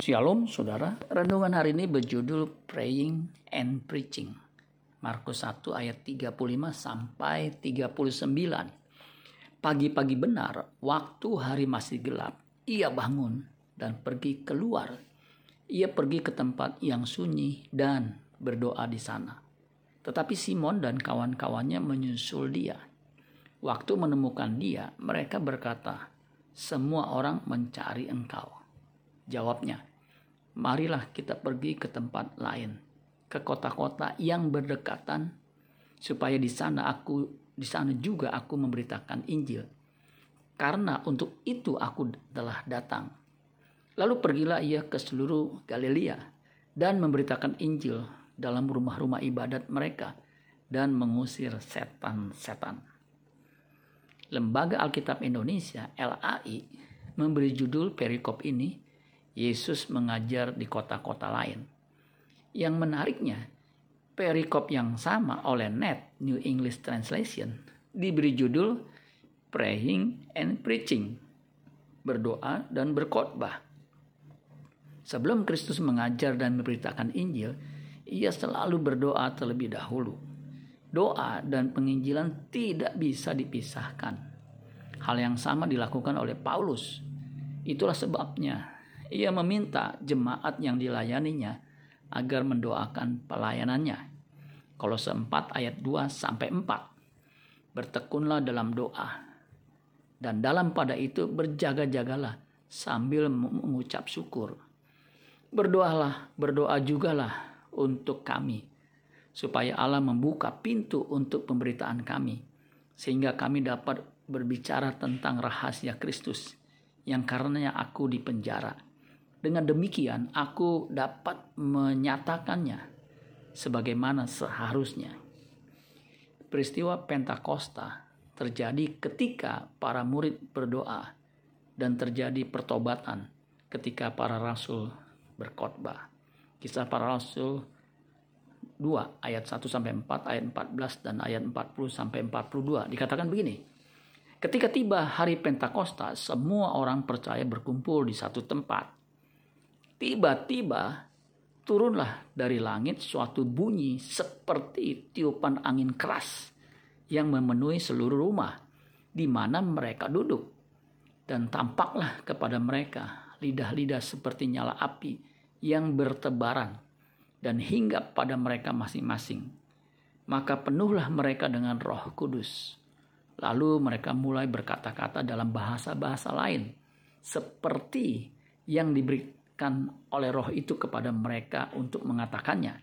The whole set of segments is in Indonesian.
Shalom saudara, renungan hari ini berjudul Praying and Preaching. Markus 1 ayat 35 sampai 39. Pagi-pagi benar, waktu hari masih gelap, ia bangun dan pergi keluar. Ia pergi ke tempat yang sunyi dan berdoa di sana. Tetapi Simon dan kawan-kawannya menyusul dia. Waktu menemukan dia, mereka berkata, "Semua orang mencari engkau." Jawabnya, marilah kita pergi ke tempat lain, ke kota-kota yang berdekatan, supaya di sana aku di sana juga aku memberitakan Injil. Karena untuk itu aku telah datang. Lalu pergilah ia ke seluruh Galilea dan memberitakan Injil dalam rumah-rumah ibadat mereka dan mengusir setan-setan. Lembaga Alkitab Indonesia LAI memberi judul perikop ini Yesus mengajar di kota-kota lain. Yang menariknya, perikop yang sama oleh Net New English Translation diberi judul Praying and Preaching, berdoa dan berkhotbah. Sebelum Kristus mengajar dan memberitakan Injil, ia selalu berdoa terlebih dahulu. Doa dan penginjilan tidak bisa dipisahkan. Hal yang sama dilakukan oleh Paulus. Itulah sebabnya ia meminta jemaat yang dilayaninya agar mendoakan pelayanannya. Kolose 4 ayat 2 sampai 4. Bertekunlah dalam doa dan dalam pada itu berjaga-jagalah sambil mengucap syukur. Berdoalah, berdoa jugalah untuk kami supaya Allah membuka pintu untuk pemberitaan kami sehingga kami dapat berbicara tentang rahasia Kristus yang karenanya aku dipenjara dengan demikian aku dapat menyatakannya sebagaimana seharusnya. Peristiwa Pentakosta terjadi ketika para murid berdoa dan terjadi pertobatan ketika para rasul berkhotbah. Kisah para rasul 2 ayat 1 sampai 4 ayat 14 dan ayat 40 sampai 42 dikatakan begini. Ketika tiba hari Pentakosta, semua orang percaya berkumpul di satu tempat. Tiba-tiba turunlah dari langit suatu bunyi seperti tiupan angin keras yang memenuhi seluruh rumah di mana mereka duduk. Dan tampaklah kepada mereka lidah-lidah seperti nyala api yang bertebaran dan hingga pada mereka masing-masing. Maka penuhlah mereka dengan roh kudus. Lalu mereka mulai berkata-kata dalam bahasa-bahasa lain seperti yang diberi diberikan oleh roh itu kepada mereka untuk mengatakannya.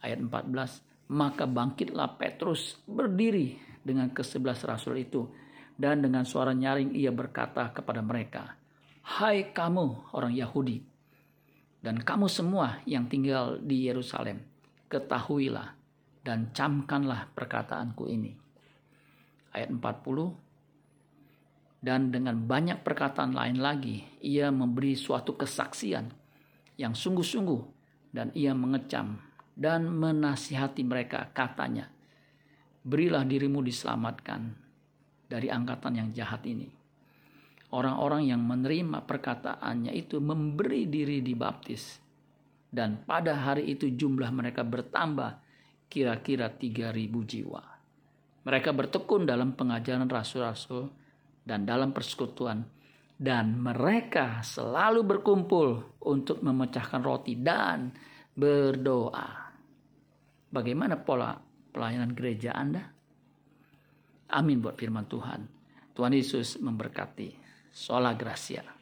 Ayat 14, maka bangkitlah Petrus berdiri dengan kesebelas rasul itu dan dengan suara nyaring ia berkata kepada mereka, Hai kamu orang Yahudi dan kamu semua yang tinggal di Yerusalem, ketahuilah dan camkanlah perkataanku ini. Ayat 40, dan dengan banyak perkataan lain lagi ia memberi suatu kesaksian yang sungguh-sungguh dan ia mengecam dan menasihati mereka. Katanya berilah dirimu diselamatkan dari angkatan yang jahat ini. Orang-orang yang menerima perkataannya itu memberi diri dibaptis. Dan pada hari itu jumlah mereka bertambah kira-kira 3000 jiwa. Mereka bertekun dalam pengajaran rasul-rasul dan dalam persekutuan dan mereka selalu berkumpul untuk memecahkan roti dan berdoa. Bagaimana pola pelayanan gereja Anda? Amin buat firman Tuhan. Tuhan Yesus memberkati. Sola Gracia.